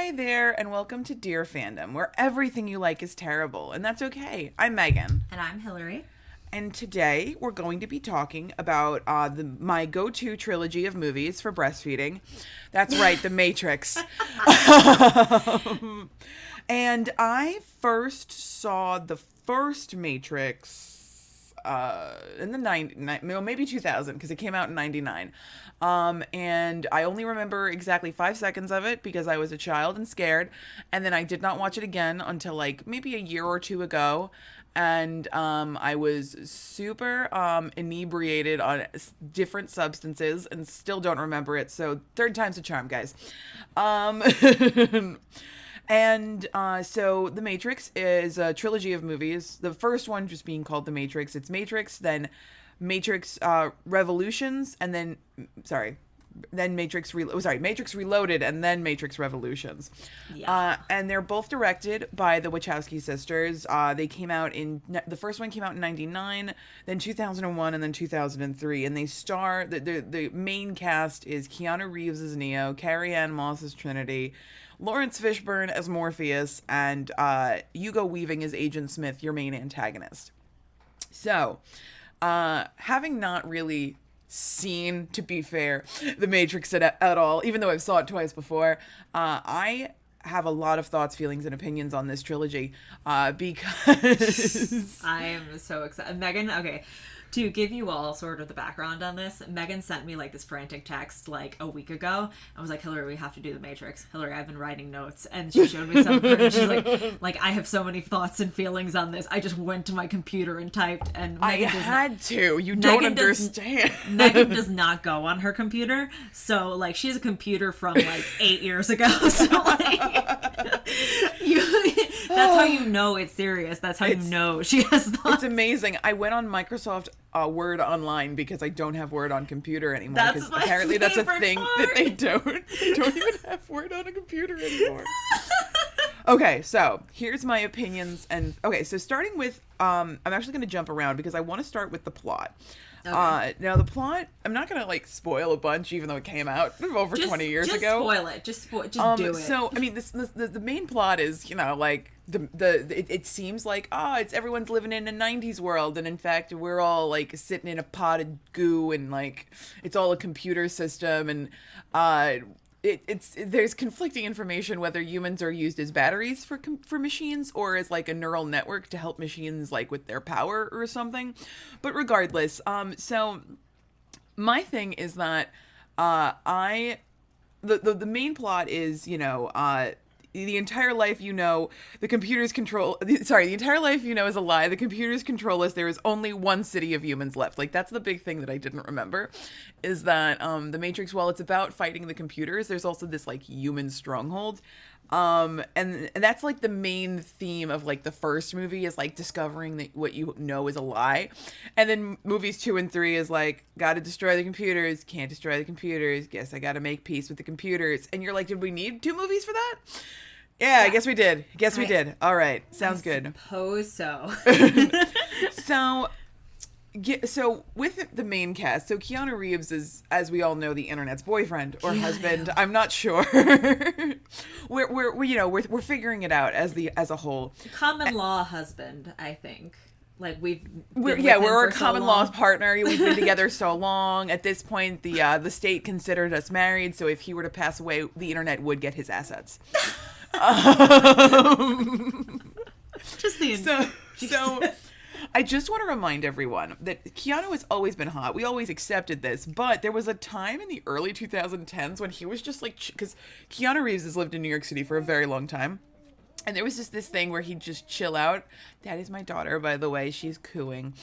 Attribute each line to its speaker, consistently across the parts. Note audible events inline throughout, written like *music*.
Speaker 1: Hi there, and welcome to Dear Fandom, where everything you like is terrible, and that's okay. I'm Megan,
Speaker 2: And I'm Hillary.
Speaker 1: and today we're going to be talking about uh, the my go-to trilogy of movies for breastfeeding. That's right, The Matrix. Um, *laughs* *laughs* and I first saw the first Matrix uh, in the 90, ni- no, maybe 2000 because it came out in 99. Um, and I only remember exactly five seconds of it because I was a child and scared. And then I did not watch it again until like maybe a year or two ago. And um, I was super um, inebriated on different substances and still don't remember it. So, third time's a charm, guys. Um, *laughs* And uh, so The Matrix is a trilogy of movies. The first one just being called The Matrix. It's Matrix, then Matrix uh, Revolutions, and then sorry, then Matrix Re- oh, sorry Matrix Reloaded, and then Matrix Revolutions.
Speaker 2: Yeah.
Speaker 1: Uh, and they're both directed by the Wachowski sisters. Uh, they came out in the first one came out in '99, then 2001, and then 2003. And they star the the, the main cast is Keanu Reeves as Neo, Carrie Ann Moss as Trinity. Laurence Fishburne as Morpheus and uh, Hugo Weaving as Agent Smith, your main antagonist. So, uh, having not really seen, to be fair, The Matrix at, at all, even though I've saw it twice before, uh, I have a lot of thoughts, feelings, and opinions on this trilogy uh, *laughs* because
Speaker 2: I am so excited. Megan, okay. To give you all sort of the background on this, Megan sent me like this frantic text like a week ago. I was like, Hillary, we have to do the Matrix. Hillary, I've been writing notes, and she showed me some. and she's like, *laughs* like I have so many thoughts and feelings on this. I just went to my computer and typed, and
Speaker 1: I
Speaker 2: Megan not,
Speaker 1: had to. You don't
Speaker 2: Megan does-
Speaker 1: understand. *laughs*
Speaker 2: Megan does *laughs* not go on her computer, so like she has a computer from like eight years ago. So like, you, that's how you *sighs* know it's serious. That's how
Speaker 1: It's-
Speaker 2: you know she has thoughts.
Speaker 1: It's amazing. I went on Microsoft uh, Word online because I don't have Word on computer anymore. Because apparently that's a thing that they don't. They don't even *laughs* have Word on a computer anymore. okay, so here's my opinions and okay, so starting with um I'm actually going to jump around because I want to start with the plot. Uh now the plot, I'm not going to like spoil a bunch even though it came out *laughs* over
Speaker 2: Just-
Speaker 1: 20 years
Speaker 2: just
Speaker 1: ago.
Speaker 2: spoil it. Just spoil. Just
Speaker 1: Um,
Speaker 2: do it.
Speaker 1: so I mean, this, this the, the main plot is you know like the the it, it seems like ah it's everyone's living in a '90s world, and in fact we're all like sitting in a pot of goo, and like it's all a computer system, and uh. It, it's there's conflicting information whether humans are used as batteries for for machines or as like a neural network to help machines like with their power or something, but regardless, um, so my thing is that uh i the, the the main plot is you know uh the entire life you know the computers control the- sorry the entire life you know is a lie. The computers control us. There is only one city of humans left. Like that's the big thing that i didn't remember is that um the matrix while it's about fighting the computers there's also this like human stronghold. Um and, and that's like the main theme of like the first movie is like discovering that what you know is a lie. And then movies two and three is like gotta destroy the computers can't destroy the computers guess i gotta make peace with the computers. And you're like did we need two movies for that yeah, i guess we did. Guess we did. All right. Sounds good.
Speaker 2: Suppose so. *laughs* *laughs*
Speaker 1: so so with the main cast so keanu reeves is as we all know the internet's boyfriend or
Speaker 2: Keanu.
Speaker 1: husband. i'm not sure. *laughs* We're, we're, we you know we're, we're figuring it out as the as a whole.
Speaker 2: Common law husband, I think. Like we've.
Speaker 1: we're, yeah we're a
Speaker 2: so
Speaker 1: common law partner. We've been together so long. At this point the uh the state considered us married so if he were to pass away the internet would get his assets um,
Speaker 2: Just the.
Speaker 1: so so I just want to remind everyone that Keanu has always been hot. We always accepted this, but there was a time in the early 2010s when he was just like, because Keanu Reeves has lived in New York City for a very long time. And there was just this thing where he'd just chill out. That is my daughter, by the way. She's cooing.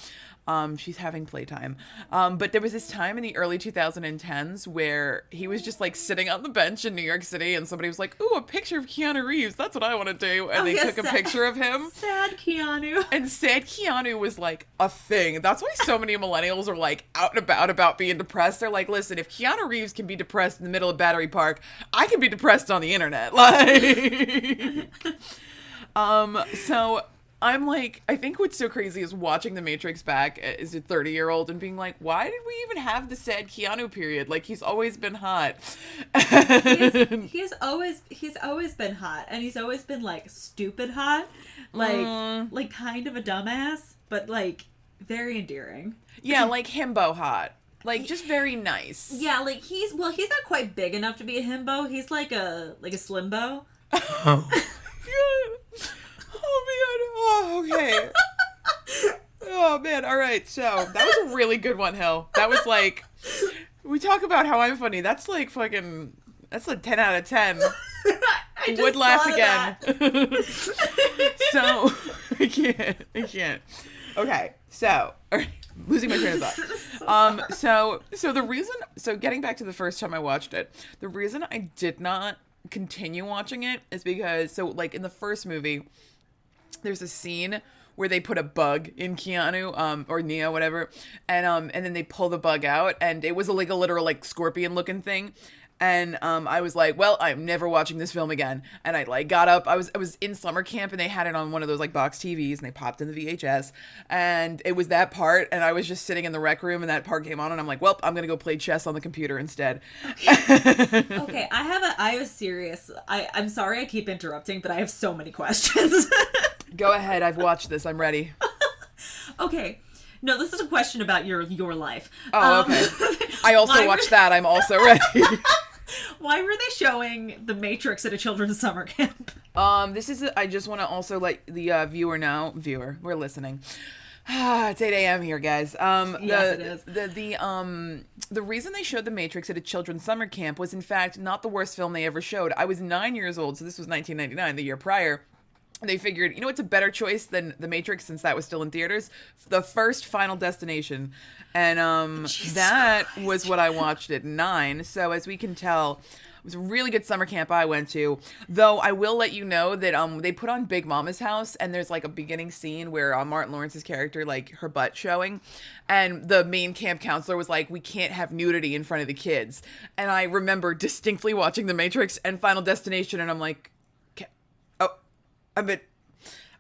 Speaker 1: Um, she's having playtime. Um, but there was this time in the early 2010s where he was just like sitting on the bench in New York City, and somebody was like, "Ooh, a picture of Keanu Reeves. That's what I want to do." And
Speaker 2: Oh,
Speaker 1: they
Speaker 2: yeah,
Speaker 1: took a picture of him.
Speaker 2: Sad Keanu.
Speaker 1: And sad Keanu was like a thing. That's why so many millennials are like out and about about being depressed. They're like, listen, if Keanu Reeves can be depressed in the middle of Battery Park, I can be depressed on the internet. *laughs* Like, *laughs* um, so I'm like, I think what's so crazy is watching The Matrix back as a 30 year old and being like, why did we even have the sad Keanu period? Like he's always been hot.
Speaker 2: he's, *laughs* he's always he's always been hot, and he's always been like stupid hot, like mm. like kind of a dumbass, but like very endearing.
Speaker 1: yeah, like himbo hot. Like just very nice.
Speaker 2: Yeah, like he's well, he's not quite big enough to be a himbo. He's like a like a slimbo. *laughs*
Speaker 1: oh *laughs* man. Oh, okay. oh man. All right. So that was a really good one, Hill. That was like we talk about how I'm funny. That's like fucking. That's like ten out *laughs* of ten.
Speaker 2: I just
Speaker 1: Would laugh again. *laughs* so I can't. I can't. Okay. So right, losing my train of thought. *laughs* Um. So so the reason. So getting back to the first time I watched it, the reason I did not continue watching it is because so like in the first movie there's a scene where they put a bug in Keanu, um, or Neo, whatever, and um, and then they pull the bug out, and it was a, like a literal like scorpion looking thing, and um, I was like, well, I'm never watching this film again, and I like got up, I was I was in summer camp, and they had it on one of those like box TVs, and they popped in the VHS, and it was that part, and I was just sitting in the rec room, and that part came on, and I'm like, well, I'm gonna go play chess on the computer instead.
Speaker 2: okay, *laughs* I have a I have a serious. I I'm sorry I keep interrupting, but I have so many questions. *laughs*
Speaker 1: go ahead, I've watched this, I'm ready. *laughs*
Speaker 2: okay. No, this is a question about your your life.
Speaker 1: Oh,
Speaker 2: Um,
Speaker 1: okay. *laughs* I also watched that. I'm also ready. *laughs*
Speaker 2: Why were they showing The Matrix at a children's summer camp?
Speaker 1: um, this is. I just want to also let the uh, viewer know. Viewer, we're listening. *sighs* It's 8 a.m. here, guys. Um, the,
Speaker 2: Yes, it is.
Speaker 1: The the um the reason they showed The Matrix at a children's summer camp was in fact not the worst film they ever showed. I was nine years old, so this was 1999, the year prior. They figured, you know, it's a better choice than The Matrix since that was still in theaters? The first Final Destination, and um, that was what I watched at nine. So as we can tell, it was a really good summer camp I went to. Though I will let you know that um they put on Big Momma's house and there's like a beginning scene where uh, Martin Lawrence's character like her butt showing, and the main camp counselor was like, "We can't have nudity in front of the kids." And I remember distinctly watching The Matrix and Final Destination, and I'm like, I mean,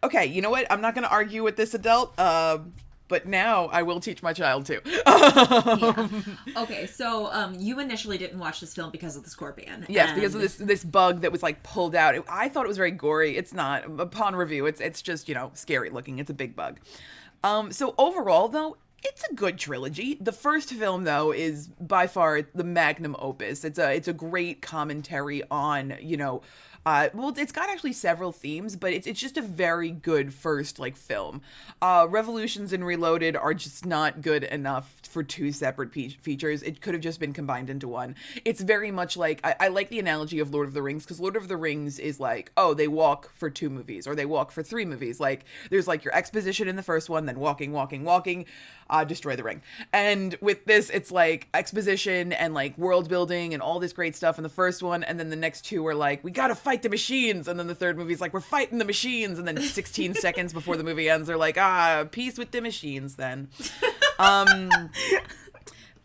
Speaker 1: okay, you know what? I'm not going to argue with this adult." Uh, but now I will teach my child to. *laughs*
Speaker 2: Okay, so um, you initially didn't watch this film because of the scorpion.
Speaker 1: Yes, because of this this bug that was like pulled out. It- I thought it was very gory. It's not. Upon review, it's it's just you know scary looking. It's a big bug. Um. So overall, though, it's a good trilogy. The first film, though, is by far the magnum opus. It's a it's a great commentary on you know. Uh, well, it's got actually several themes, but it's, it's just a very good first like film. Uh, Revolutions and Reloaded are just not good enough for two separate pe- features. It could have just been combined into one. It's very much like I, I like the analogy of Lord of the Rings because Lord of the Rings is like, oh, they walk for two movies or they walk for three movies. Like there's like your exposition in the first one, then walking, walking, walking, uh, destroy the ring. And with this, it's like exposition and like world building and all this great stuff in the first one, and then the next two are like, we gotta fight the machines, and then the third movie's like, we're fighting the machines, and then 16 *laughs* seconds before the movie ends, they're like, ah, peace with the machines, then. *laughs* Um,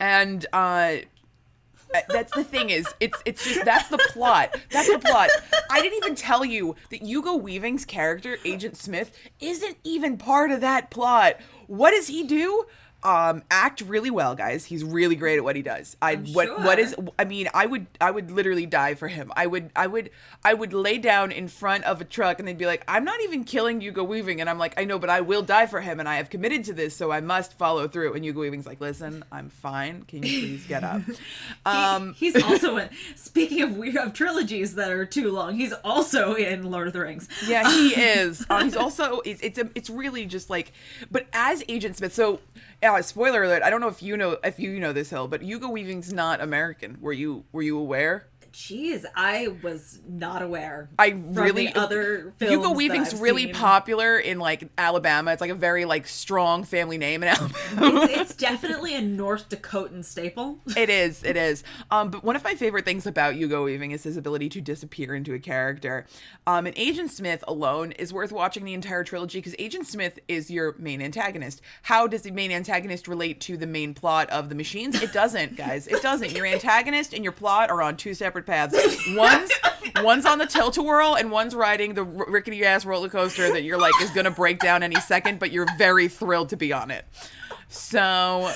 Speaker 1: and uh Uh, that's the thing is it's it's just that's the plot. That's the plot. I didn't even tell you that hugo weaving's character agent smith isn't even part of that plot. What does he do um act really well guys he's really great at what he does i
Speaker 2: I'm
Speaker 1: what what is. I mean, I would I would literally die for him. I would I would I would lay down in front of a truck and they'd be like, "I'm not even killing Hugo Weaving." And I'm like, "I know, but I will die for him and I have committed to this, so I must follow through." And Hugo Weaving's like, "Listen, I'm fine. Can you please get up?" *laughs* Um
Speaker 2: he's also in. Speaking of weird of trilogies that are too long, he's also in Lord of the Rings.
Speaker 1: yeah, he *laughs* is. Uh, he's also it's it's, a, it's really just like, but as Agent Smith. So, uh, spoiler alert. I don't know if you know if you know this hill, but Hugo Weaving's not American. Were you were you aware?
Speaker 2: Jeez, I was not aware.
Speaker 1: I really
Speaker 2: the other films
Speaker 1: Hugo Weaving's really
Speaker 2: seen.
Speaker 1: popular in like Alabama. It's like a very like strong family name in Alabama.
Speaker 2: It's, it's definitely a North Dakotan staple.
Speaker 1: it is, it is. Um, but one of my favorite things about Hugo Weaving is his ability to disappear into a character. Um, and Agent Smith alone is worth watching the entire trilogy because Agent Smith is your main antagonist. How does the main antagonist relate to the main plot of the machines? It doesn't, guys. It doesn't. Your antagonist and your plot are on two separate paths. One's *laughs* one's on the tilt-a-whirl and one's riding the rickety ass roller coaster that you're like is gonna break down any second, but you're very thrilled to be on it. So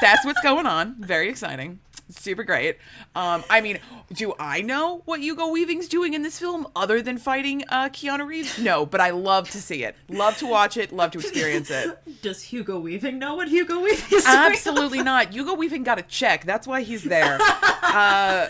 Speaker 1: that's what's going on. Very exciting. Super great. Um, I mean, do I know what Hugo Weaving's doing in this film other than fighting uh, Keanu Reeves? No, but I love to see it. Love to watch it. Love to experience it. *laughs*
Speaker 2: Does Hugo Weaving know what Hugo Weaving is doing?
Speaker 1: Absolutely not. Hugo Weaving got a check. That's why he's there. *laughs* Uh,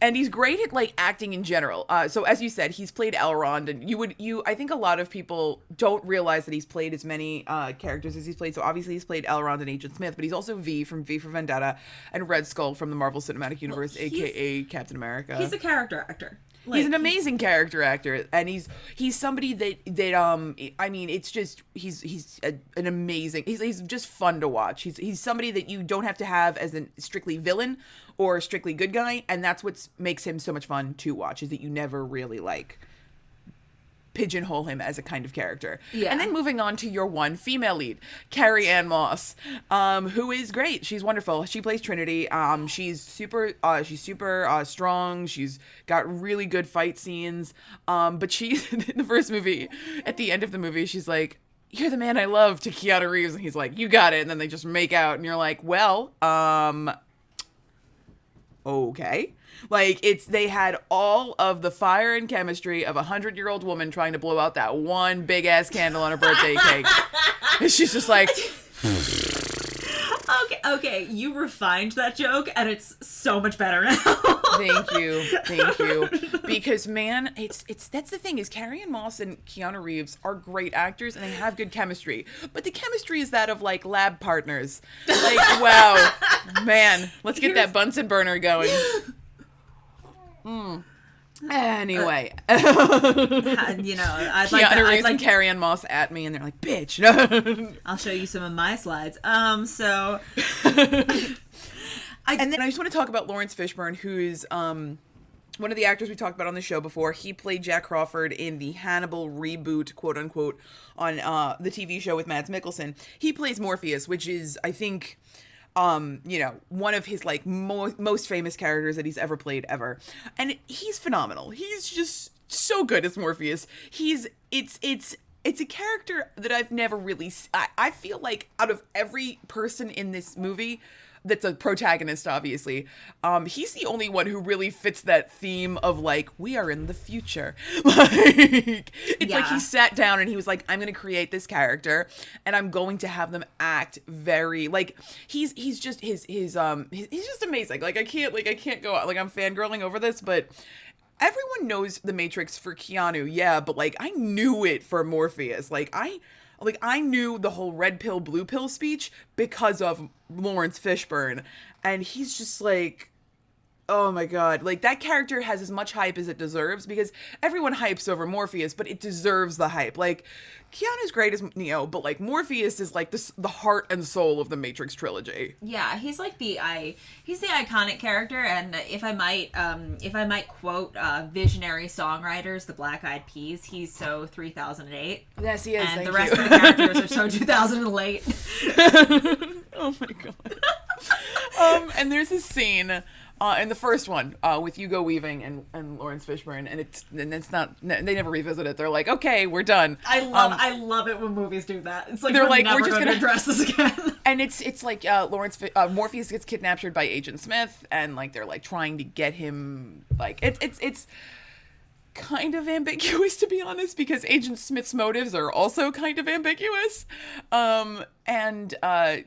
Speaker 1: and he's great at like acting in general. Uh, so as you said, he's played Elrond, and you would you I think a lot of people don't realize that he's played as many uh, characters as he's played. So obviously he's played Elrond and Agent Smith, but he's also V from V for Vendetta and Red Skull from the Marvel Cinematic Universe,
Speaker 2: he's-
Speaker 1: aka Captain America.
Speaker 2: He's a character actor.
Speaker 1: He's an
Speaker 2: Like,
Speaker 1: amazing character actor and he's he's somebody that that um i mean it's just he's he's a, an amazing he's, he's just fun to watch. He's he's somebody that you don't have to have as a strictly villain or a strictly good guy and that's what makes him so much fun to watch is that you never really like pigeonhole him as a kind of character.
Speaker 2: Yeah.
Speaker 1: And then moving on to your one female lead, Carrie Ann Moss, um, who is great. She's wonderful. She plays Trinity. Um, she's super. Uh, she's super uh, strong. She's got really good fight scenes. Um, but she's *laughs* in the first movie, at the end of the movie, she's like. You're the man I love to Keanu Reeves, and he's like, "You got it." And then they just make out, and you're like, "Well, um, okay." Like it's they had all of the fire and chemistry of a hundred year old woman trying to blow out that one big ass candle on her birthday cake. *laughs* And she's just like,
Speaker 2: Okay, okay, you refined that joke, and it's so much better now.
Speaker 1: Thank you, thank you. *laughs* Because man, it's it's that's the thing is Carrie Ann Moss and Keanu Reeves are great actors and they have good chemistry. But the chemistry is that of like lab partners. Like wow, man, let's get that Bunsen burner going. Mm. Anyway,
Speaker 2: and, you know, I'd *laughs* like,
Speaker 1: Keanu
Speaker 2: to, I'd like
Speaker 1: and Carrie Ann Moss at me, and they're like, "Bitch." *laughs*
Speaker 2: I'll show you some of my slides. Um, so *laughs* I,
Speaker 1: and then I just want to talk about Laurence Fishburne, who's um one of the actors we talked about on the show before. He played Jack Crawford in the Hannibal reboot, quote unquote, on uh, the TV show with Mads Mikkelsen. He plays Morpheus, which is, I think, um, you know, one of his like mo- most famous characters that he's ever played ever, and he's phenomenal. He's just so good as Morpheus. He's it's it's it's a character that I've never really. I, I feel like out of every person in this movie that's a protagonist obviously. Um he's the only one who really fits that theme of like we are in the future. *laughs* Like it's like he sat down and he was like i'm gonna create this character and i'm going to have them act very like he's he's just his his um he's, he's just amazing. Like i can't like i can't go out like i'm fangirling over this but everyone knows the matrix for keanu yeah but like i knew it for morpheus. Like i like I knew the whole red pill blue pill speech because of Laurence Fishburne. And he's just like oh my god like that character has as much hype as it deserves because everyone hypes over Morpheus but it deserves the hype like Keanu's great as Neo but like Morpheus is like this the heart and soul of the Matrix trilogy
Speaker 2: yeah, he's like the I he's the iconic character, and if I might um if I might quote uh, visionary songwriters, the Black Eyed Peas, he's so three thousand and eight,
Speaker 1: yes he is
Speaker 2: and the rest
Speaker 1: you.
Speaker 2: of the characters are so *laughs* two thousand and eight. *laughs*
Speaker 1: oh my god. *laughs* um, and there's a scene uh, in the first one uh, with Hugo Weaving and, and Laurence Fishburne, and it's and it's not they never revisit it. They're like, okay, we're done.
Speaker 2: I love
Speaker 1: Um,
Speaker 2: I love it when movies do that. It's like
Speaker 1: They're
Speaker 2: we're
Speaker 1: like, we're just
Speaker 2: going
Speaker 1: gonna-
Speaker 2: address this again. *laughs*
Speaker 1: and it's it's like uh, Laurence uh, Morpheus gets kidnapped by Agent Smith, and like they're like trying to get him like it's it's it's kind of ambiguous *laughs* to be honest because Agent Smith's motives are also kind of ambiguous, um, and uh,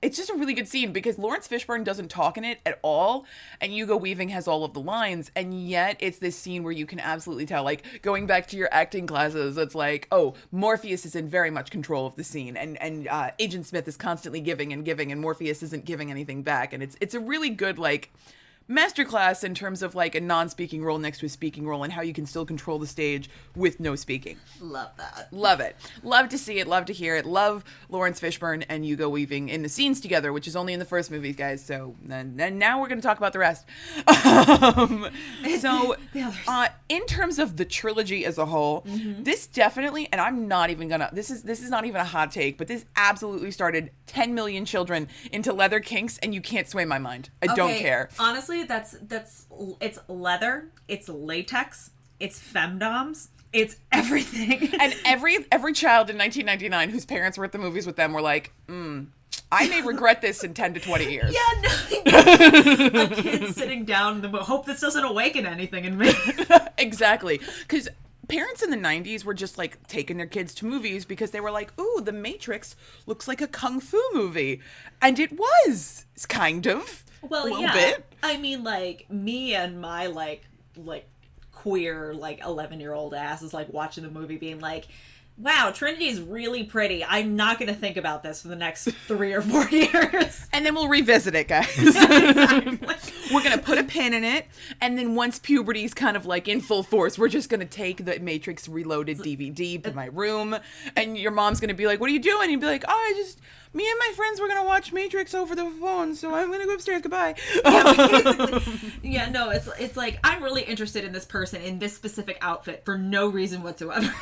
Speaker 1: it's just a really good scene because Laurence Fishburne doesn't talk in it at all, and Hugo Weaving has all of the lines, and yet it's this scene where you can absolutely tell, like going back to your acting classes, it's like, oh, Morpheus is in very much control of the scene, and and uh, Agent Smith is constantly giving and giving, and Morpheus isn't giving anything back, and it's it's a really good like masterclass in terms of like a non-speaking role next to a speaking role and how you can still control the stage with no speaking.
Speaker 2: love that.
Speaker 1: Love it. Love to see it. Love to hear it. Love Laurence Fishburne and Hugo Weaving in the scenes together, which is only in the first movie, guys. So then, then now we're going to talk about the rest. *laughs* Um, *laughs* so,
Speaker 2: The
Speaker 1: uh, in terms of the trilogy as a whole,
Speaker 2: Mm-hmm.
Speaker 1: this definitely, and I'm not even gonna. This is this is not even a hot take, but this absolutely started 10 million children into leather kinks, and you can't sway my mind. I don't care.
Speaker 2: Honestly, honestly, that's that's it's leather, it's latex, it's femdoms, it's *laughs* everything. *laughs*
Speaker 1: And every every child in 1999 whose parents were at the movies with them were like, mm, I may regret this in 10 to 20 years.
Speaker 2: yeah, no, *laughs* a kid sitting down in the hope this doesn't awaken anything in me.
Speaker 1: exactly. Because parents in the 90s were just like taking their kids to movies because they were like, ooh, The Matrix looks like a kung fu movie. And it was, kind of.
Speaker 2: Well,
Speaker 1: a
Speaker 2: yeah.
Speaker 1: bit.
Speaker 2: I mean, like me and my like like queer like eleven year old ass is like watching the movie, being like, "Wow, Trinity is really pretty." I'm not going to think about this for the next three or four *laughs* years.
Speaker 1: And then we'll revisit it, guys. *laughs* *laughs* we're going to put a pin in it. And then once puberty's kind of like in full force, we're just going to take the Matrix Reloaded DVD to uh, my room. And your mom's going to be like, What are you doing? You'd be like, Oh, I just, me and my friends were going to watch Matrix over the phone. So I'm going to go upstairs. Goodbye.
Speaker 2: Basically, yeah, no, it's it's like I'm really interested in this person in this specific outfit for no reason whatsoever.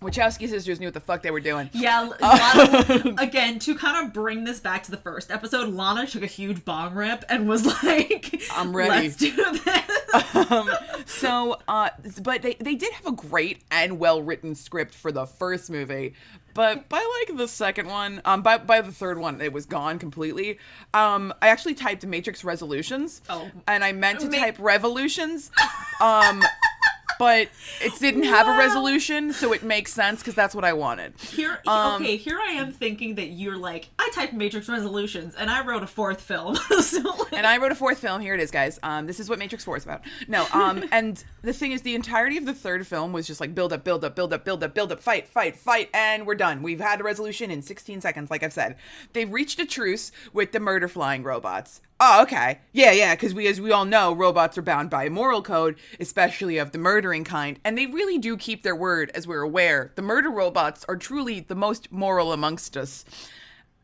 Speaker 1: Wachowski sisters knew what the fuck they were doing.
Speaker 2: Yeah, *laughs* Lana, again, to kind of bring this back to the first episode, Lana took a huge bong rip and was *laughs* like,
Speaker 1: I'm ready."
Speaker 2: Let's do this. *laughs*
Speaker 1: um, so, uh, but they, they did have a great and well written script for the first movie. But by like the second one, um, by, by the third one, it was gone completely. Um, I actually typed Matrix Resolutions.
Speaker 2: Oh.
Speaker 1: And I meant to
Speaker 2: Ma-
Speaker 1: type Revolutions. Um, but it didn't have a resolution, so it makes sense because that's what I wanted.
Speaker 2: Here,
Speaker 1: Um,
Speaker 2: okay, here I am thinking that you're like, I typed Matrix Resolutions and I wrote a fourth film. *laughs* so, like,
Speaker 1: and I wrote a fourth film. Here it is, guys. Um, this is what Matrix Four is about. No, um, *laughs* and the thing is, the entirety of the third film was just like build up, build up, build up, build up, build up, fight, fight, fight, and we're done. We've had a resolution in 16 seconds, like I've said. They've reached a truce with the murder flying robots. Oh, okay. Yeah, yeah, because we, as we all know, robots are bound by a moral code, especially of the murdering kind, and they really do keep their word, as we're aware. The murder robots are truly the most moral amongst us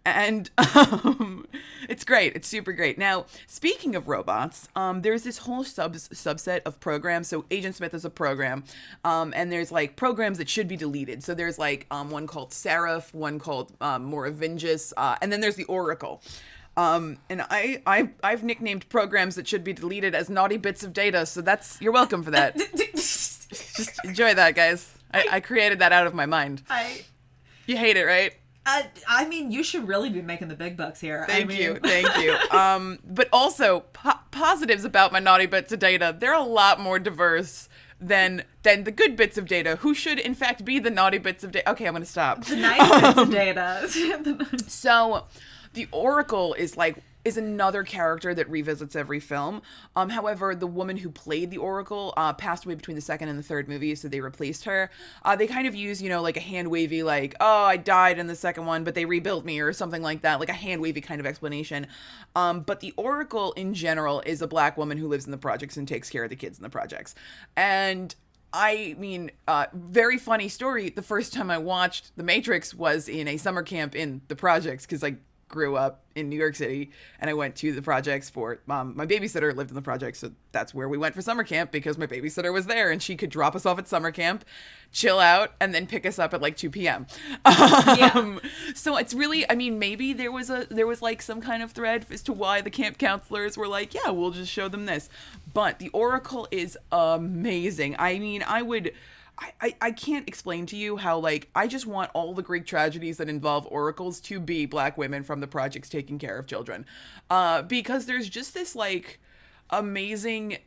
Speaker 1: and *laughs* um, it's great. It's super great. Now, speaking of robots, um, there's this whole sub subset of programs. So Agent Smith is a program, um, and there's like programs that should be deleted. So there's like um, one called Seraph, one called um, Moravingus, uh, and then there's the Oracle. Um, and I, I, I've nicknamed programs that should be deleted as naughty bits of data. So that's you're welcome for that. *laughs* Just enjoy that, guys. I, I created that out of my mind.
Speaker 2: I,
Speaker 1: You hate it, right?
Speaker 2: I, I mean, you should really be making the big bucks here. I
Speaker 1: Thank
Speaker 2: mean,
Speaker 1: you, thank you. *laughs* Um, but also po- positives about my naughty bits of data. They're a lot more diverse than than the good bits of data, who should in fact be the naughty bits of data. Okay, I'm gonna stop.
Speaker 2: The nice bits of *laughs* data.
Speaker 1: So, the Oracle is like is another character that revisits every film. Um, however, the woman who played the Oracle uh, passed away between the second and the third movie, so they replaced her. Uh, they kind of use, you know, like a hand wavy, like, oh, I died in the second one, but they rebuilt me, or something like that, like a hand wavy kind of explanation. Um, but the Oracle in general is a black woman who lives in the projects and takes care of the kids in the projects. And I mean, uh, very funny story. The first time I watched The Matrix was in a summer camp in the projects because I grew up in New York City and I went to the projects for um, my babysitter lived in the projects, so that's where we went for summer camp because my babysitter was there and she could drop us off at summer camp, chill out, and then pick us up at like 2 p.m. *laughs* Um, so it's really, I mean, maybe there was a there was like some kind of thread as to why the camp counselors were like, yeah, we'll just show them this. But the Oracle is amazing. I mean, I would. I, I, can't explain to you how like I just want all the Greek tragedies that involve oracles to be black women from the projects taking care of children, uh, because there's just this like amazing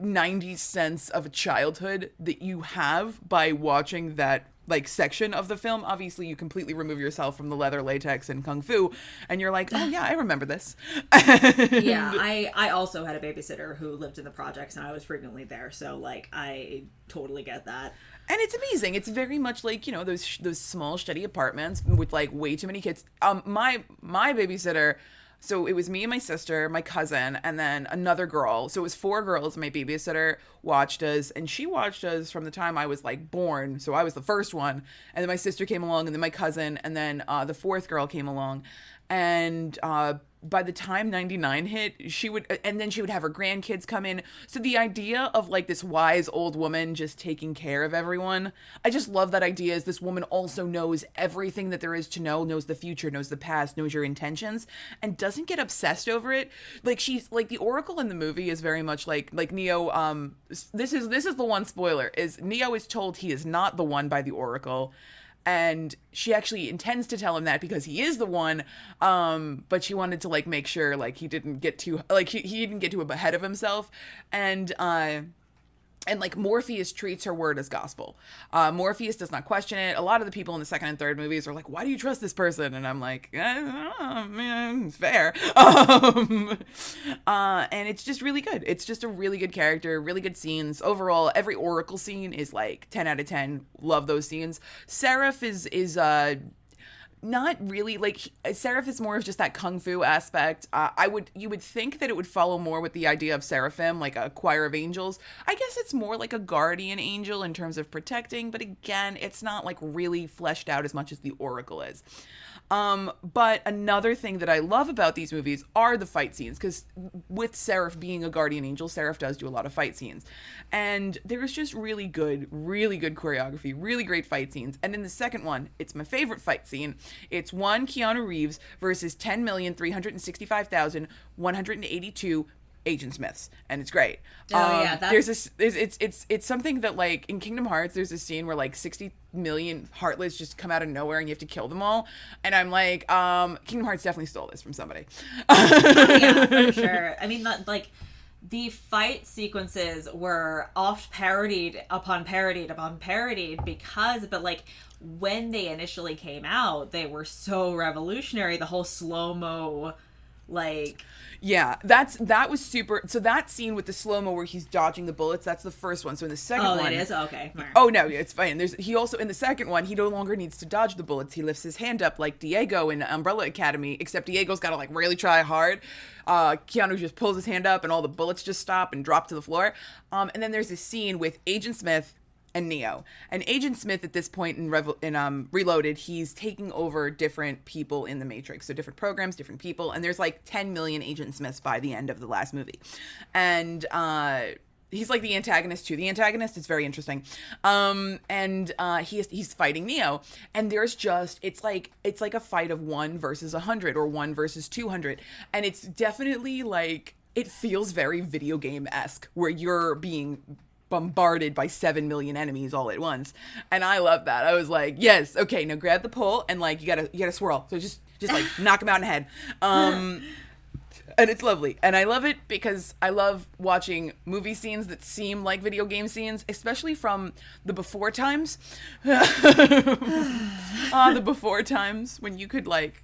Speaker 1: 90s sense of childhood that you have by watching that like section of the film obviously you completely remove yourself from the leather latex and kung fu and you're like oh yeah i remember this. *laughs*
Speaker 2: Yeah, I I also had a babysitter who lived in the projects, and I was frequently there, so like I totally get that.
Speaker 1: and it's amazing. It's very much like you know those those small shitty apartments with like way too many kids. Um my my babysitter so it was me and my sister my cousin and then another girl. So it was four girls my babysitter watched us and she watched us from the time i was like born. So i was the first one and then my sister came along and then my cousin and then uh, the fourth girl came along and uh by the time 99 hit she would and then she would have her grandkids come in. So the idea of like this wise old woman just taking care of everyone i just love that idea is this woman also knows everything that there is to know knows the future knows the past knows your intentions and doesn't get obsessed over it. Like she's like the oracle in the movie is very much like like neo um this is this is the one spoiler is neo is told he is not the one by the oracle and she actually intends to tell him that because he is the one um but she wanted to like make sure like he didn't get too like he, he didn't get too ahead of himself. And uh and like Morpheus treats her word as gospel. Uh, Morpheus does not question it. A lot of the people in the second and third movies are like, "Why do you trust this person?" And I'm like, eh, man, it's fair." *laughs* Um, uh, and it's just really good. It's just a really good character, really good scenes overall. Every Oracle scene is like ten out of ten. Love those scenes. Seraph is is uh not really like Seraph is more of just that kung fu aspect. Uh, I would you would think that it would follow more with the idea of seraphim, like a choir of angels. I guess it's more like a guardian angel in terms of protecting, but again, it's not like really fleshed out as much as the oracle is. Um, but another thing that I love about these movies are the fight scenes, because with Seraph being a guardian angel, Seraph does do a lot of fight scenes. And there's just really good, really good choreography, really great fight scenes. And in the second one, it's my favorite fight scene. It's one Keanu Reeves versus 10,365,182 Agent Smiths, and it's great.
Speaker 2: Oh,
Speaker 1: Um,
Speaker 2: yeah, that's-
Speaker 1: there's this. There's, it's it's it's something that like in Kingdom Hearts, there's a scene where like 60 million heartless just come out of nowhere and you have to kill them all, and I'm like, um, Kingdom Hearts definitely stole this from somebody. *laughs*
Speaker 2: yeah, for *laughs* sure. I mean, that, like the fight sequences were oft parodied upon parodied upon parodied because, but like when they initially came out, they were so revolutionary. The whole slow mo, like
Speaker 1: Yeah, that's that was super. So that scene with the slow mo where he's dodging the bullets, that's the first one. So in the second
Speaker 2: oh,
Speaker 1: one,
Speaker 2: it is okay.
Speaker 1: Oh no, yeah, it's fine. There's he also in the second one he no longer needs to dodge the bullets. He lifts his hand up like Diego in Umbrella Academy, except Diego's got to like really try hard. Uh, Keanu just pulls his hand up and all the bullets just stop and drop to the floor. Um, and then there's a scene with Agent Smith and Neo. And Agent Smith at this point in Revo- in um Reloaded, he's taking over different people in the Matrix. So different programs, different people, and there's like 10 million Agent Smiths by the end of the last movie. And uh he's like the antagonist too. The antagonist is very interesting. Um and uh he's he's fighting Neo and there's just it's like it's like a fight of 1 versus a 100 or 1 versus 200 and it's definitely like it feels very video game-esque where you're being bombarded by 7 million enemies all at once. And i love that. I was like yes okay now grab the pole and like you gotta you gotta swirl. So just just like *laughs* knock him out in the head. Um and it's lovely. And i love it because i love watching movie scenes that seem like video game scenes especially from the before times. Uh, *laughs* the before times when you could like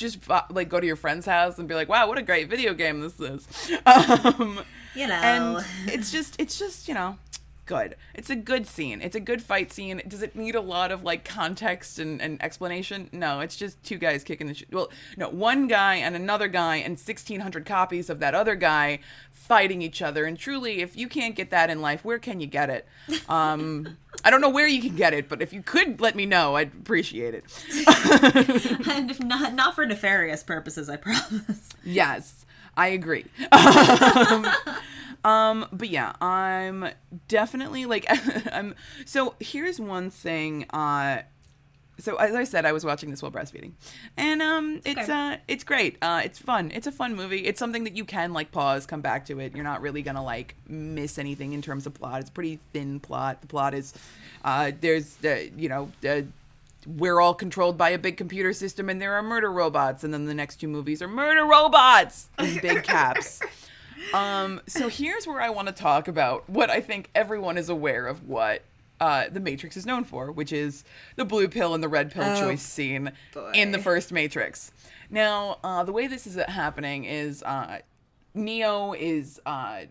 Speaker 1: just like go to your friend's house and be like wow what a great video game this is. *laughs* Um
Speaker 2: You know.
Speaker 1: and it's just it's just you know good. It's a good scene. It's a good fight scene. Does it need a lot of like context and, and explanation? No it's just two guys kicking the shit well no one guy and another guy and 1600 copies of that other guy fighting each other. And truly if you can't get that in life where can you get it? Um *laughs* i don't know where you can get it but if you could let me know i'd appreciate it *laughs* *laughs*
Speaker 2: and if not not for nefarious purposes, I *laughs* promise.
Speaker 1: Yes, I agree. um, um, but yeah, I'm definitely like I'm. So here's one thing. Uh, so as I said, I was watching this while breastfeeding, and um, it's
Speaker 2: Okay.
Speaker 1: uh, it's great. Uh, it's fun. It's a fun movie. It's something that you can like pause, come back to it. You're not really gonna like miss anything in terms of plot. It's a pretty thin plot. The plot is, uh, there's uh, you know. Uh, we're all controlled by a big computer system and there are murder robots and then the next two movies are murder robots in big *laughs* caps um so here's where i want to talk about what i think everyone is aware of what uh, the Matrix is known for, which is the blue pill and the red pill
Speaker 2: Oh,
Speaker 1: choice scene in the first Matrix. Now, uh, the way this is happening is uh, Neo is uh,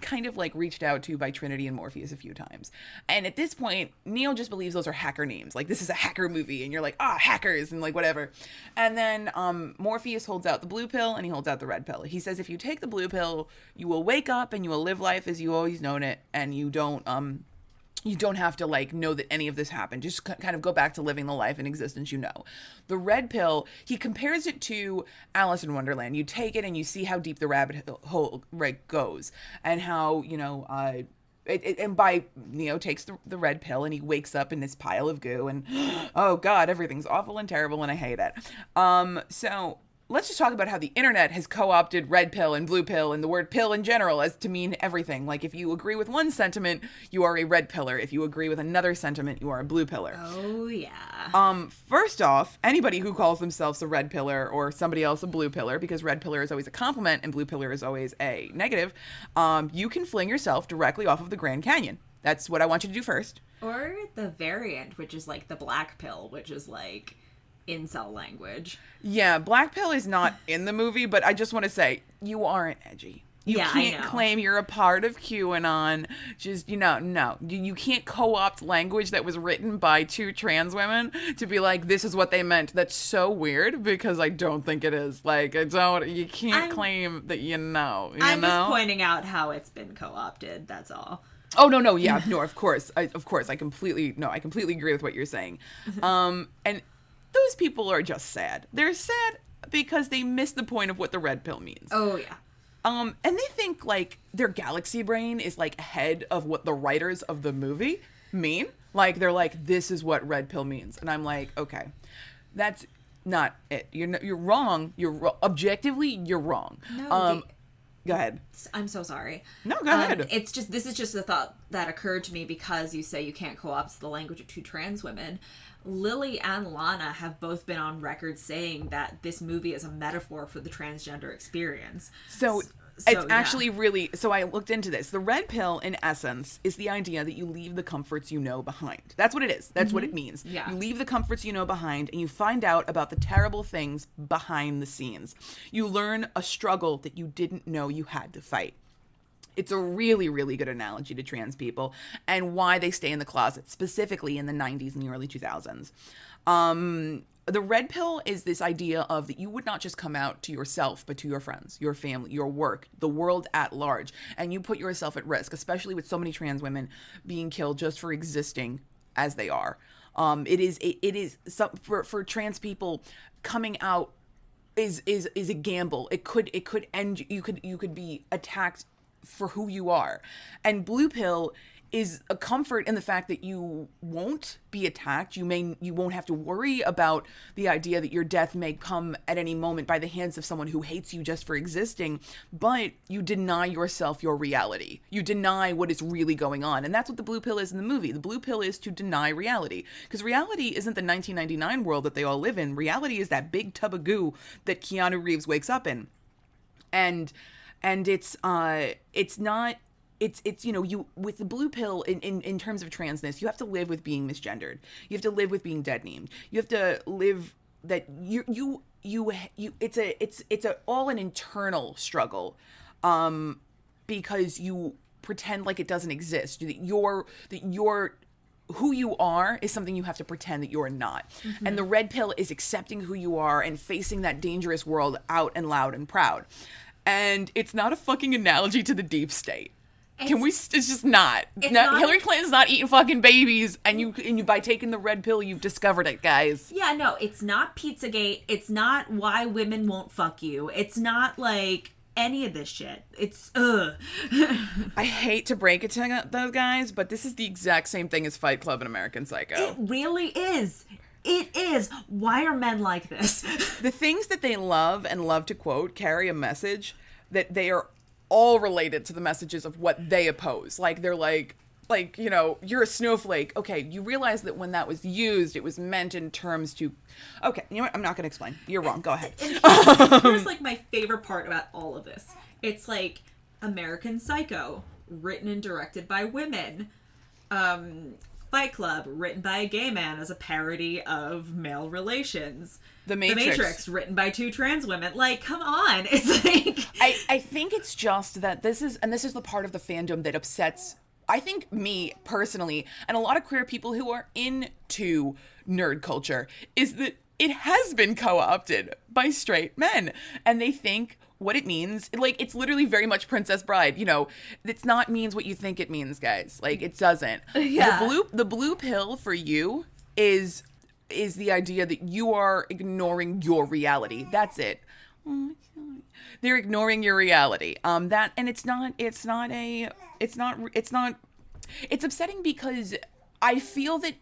Speaker 1: kind of like reached out to by Trinity and Morpheus a few times. And at this point, Neo just believes those are hacker names. Like this is a hacker movie and you're like, "Ah, hackers" and like whatever. And then um Morpheus holds out the blue pill and he holds out the red pill. He says if you take the blue pill, you will wake up and you will live life as you always known it and you don't um you don't have to like know that any of this happened. Just k- kind of go back to living the life and existence you know. The red pill he compares it to alice in wonderland. You take it and you see how deep the rabbit hole right goes and how you know uh it, it, and by Neo takes the, the red pill and he wakes up in this pile of goo and *gasps* oh god everything's awful and terrible and I hate it. Um, so let's just talk about how the internet has co-opted red pill and blue pill and the word pill in general as to mean everything. Like if you agree with one sentiment, you are a red pillar. If you agree with another sentiment, you are a blue pillar.
Speaker 2: Oh yeah.
Speaker 1: Um, first off, anybody who calls themselves a red pillar or somebody else a blue pillar, because red pillar is always a compliment and blue pillar is always a negative, um, you can fling yourself directly off of the Grand Canyon. That's what I want you to do first.
Speaker 2: Or the variant, which is like the black pill, which is like incel language.
Speaker 1: Yeah, Black Pill is not *laughs* in the movie, but I just want to say you aren't edgy. You
Speaker 2: Yeah,
Speaker 1: can't claim you're a part of QAnon. Just you know, no, you, you can't co-opt language that was written by two trans women to be like, this is what they meant. That's so weird because I don't think it is. Like, I don't. You can't
Speaker 2: I'm-
Speaker 1: claim that you know. You
Speaker 2: I'm
Speaker 1: know?
Speaker 2: just pointing out how it's been co-opted. That's all.
Speaker 1: Oh no, no, yeah, *laughs* no, of course, I, of course, I completely no, I completely agree with what you're saying.
Speaker 2: Mm-hmm.
Speaker 1: Um, and those people are just sad. They're sad because they miss the point of what the red pill means.
Speaker 2: Oh yeah.
Speaker 1: Um, and they think like their galaxy brain is like ahead of what the writers of the movie mean. Like they're like, this is what red pill means, and I'm like, okay, that's not it. You're n- you're wrong. You're ro- objectively you're wrong.
Speaker 2: No,
Speaker 1: um, go ahead.
Speaker 2: I'm so sorry.
Speaker 1: No, go
Speaker 2: Um,
Speaker 1: ahead.
Speaker 2: it's just this is just a thought that occurred to me because you say you can't co-opt the language of two trans women. Lily and Lana have both been on record saying that this movie is a metaphor for the transgender experience.
Speaker 1: So,
Speaker 2: so,
Speaker 1: it's actually really so I looked into this. The red pill in essence is the idea that you leave the comforts you know behind. That's what it is. That's what it means.
Speaker 2: Mm-hmm. Yeah.
Speaker 1: You leave the comforts you know behind and you find out about the terrible things behind the scenes. You learn a struggle that you didn't know you had to fight. It's a really, really good analogy to trans people and why they stay in the closet, specifically in the 90s and the early 2000s. Um, the red pill is this idea of that you would not just come out to yourself, but to your friends, your family, your work, the world at large. And you put yourself at risk, especially with so many trans women being killed just for existing as they are. Um, it is, it, it is some, for, for trans people coming out is is is a gamble. It could it could end you could you could be attacked for who you are. And blue pill is a comfort in the fact that you won't be attacked. You may you won't have to worry about the idea that your death may come at any moment by the hands of someone who hates you just for existing, but you deny yourself your reality. You deny what is really going on. And that's what the blue pill is in the movie. The blue pill is to deny reality because reality isn't the 1999 world that they all live in. Reality is that big tub of goo that Keanu Reeves wakes up in and and it's uh it's not it's it's you know you with the blue pill in, in in terms of transness you have to live with being misgendered you have to live with being dead named you have to live that you you you you it's a it's it's a all an internal struggle um because you pretend like it doesn't exist that you're that you're who you are is something you have to pretend that you're not. And the red pill is accepting who you are and facing that dangerous world out and loud and proud. And it's not a fucking analogy to the deep state. Can we? It's just not.
Speaker 2: It's
Speaker 1: No-
Speaker 2: not-
Speaker 1: Hillary Clinton's not eating fucking babies, and you and you by taking the red pill, you've discovered it, guys.
Speaker 2: Yeah, no, it's not Pizzagate. It's not why women won't fuck you. It's not like any of this shit. It's ugh. *laughs*
Speaker 1: I hate to break it to those guys, but this is the exact same thing as Fight Club and American Psycho.
Speaker 2: It really is. It is. Why are men like this? *laughs*
Speaker 1: the things that they love and love to quote carry a message that they are all related to the messages of what they oppose. Like they're like like, you know, you're a snowflake. Okay, you realize that when that was used, it was meant in terms to Okay, you know what? I'm not going to explain. You're wrong. Go ahead. *laughs*
Speaker 2: Here's *laughs* like my favorite part about all of this. It's like American Psycho, written and directed by women. Um, Fight Club, written by a gay man as a parody of male relations.
Speaker 1: The Matrix.
Speaker 2: The Matrix, written by two trans women. Like, come on. *laughs* It's like
Speaker 1: I, I think it's just that this is, and this is the part of the fandom that upsets, I think, me personally, and a lot of queer people who are into nerd culture, is that it has been co opted by straight men. And they think what it means. Like it's literally very much Princess Bride. You know, it's not means what you think it means, guys. Like it doesn't. *laughs*
Speaker 2: Yeah.
Speaker 1: The blue the blue pill for you is is the idea that you are ignoring your reality. That's it. They're ignoring your reality. Um that and it's not it's not a it's not it's not it's upsetting because I feel that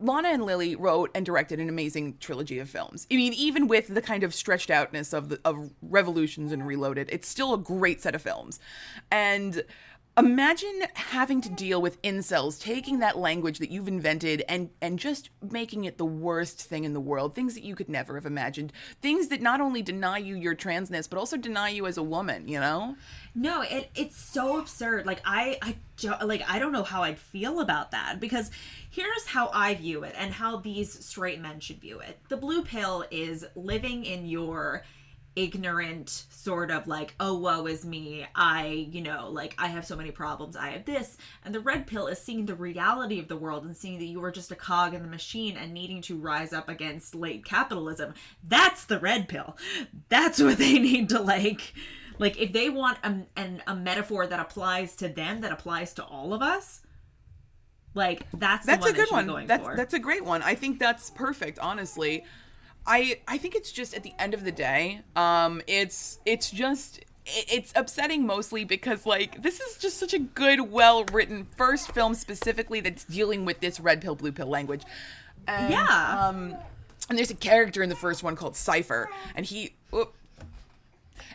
Speaker 1: Lana and Lily wrote and directed an amazing trilogy of films. I mean, even with the kind of stretched outness of the of Revolutions and Reloaded, it's still a great set of films. And imagine having to deal with incels taking that language that you've invented and and just making it the worst thing in the world things that you could never have imagined things that not only deny you your transness but also deny you as a woman you know
Speaker 2: No, it it's so absurd. Like I I jo- like I don't know how I'd feel about that because here's how I view it and how these straight men should view it. The blue pill is living in your ignorant sort of like oh woe is me. I you know like i have so many problems. I have this. And the red pill is seeing the reality of the world and seeing that you are just a cog in the machine and needing to rise up against late capitalism. That's the red pill. That's what they need to like like if they want a, an, a metaphor that applies to them that applies to all of us like that's the
Speaker 1: that's
Speaker 2: one
Speaker 1: a good one
Speaker 2: going
Speaker 1: that's
Speaker 2: for.
Speaker 1: that's a great one i think that's perfect honestly i i think it's just at the end of the day um it's it's just it's upsetting mostly because like this is just such a good well written first film specifically that's dealing with this red pill blue pill language and,
Speaker 2: Yeah.
Speaker 1: um and there's a character in the first one called Cypher, and he. oop.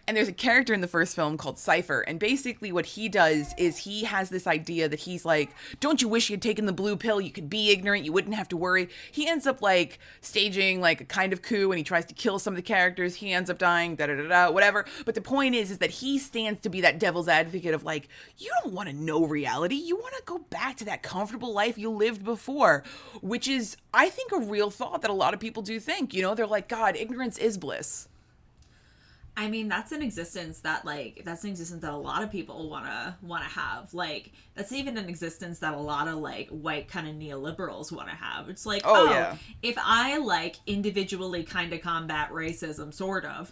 Speaker 1: And there's a character in the first film called Cypher, and basically what he does is he has this idea that he's like, "Don't you wish you had taken the blue pill? You could be ignorant. You wouldn't have to worry." He ends up like staging like a kind of coup, and he tries to kill some of the characters. He ends up dying, da da da da, whatever. But the point is, is that he stands to be that devil's advocate of like, you don't want to know reality. You want to go back to that comfortable life you lived before, which is, I think, a real thought that a lot of people do think. You know, they're like, God, ignorance is bliss.
Speaker 2: I mean, that's an existence that like that's an existence that a lot of people wanna wanna have. Like that's even an existence that a lot of like white kind of neoliberals wanna have. It's like,
Speaker 1: Oh,
Speaker 2: oh,
Speaker 1: yeah.
Speaker 2: if I like individually kind of combat racism, sort of.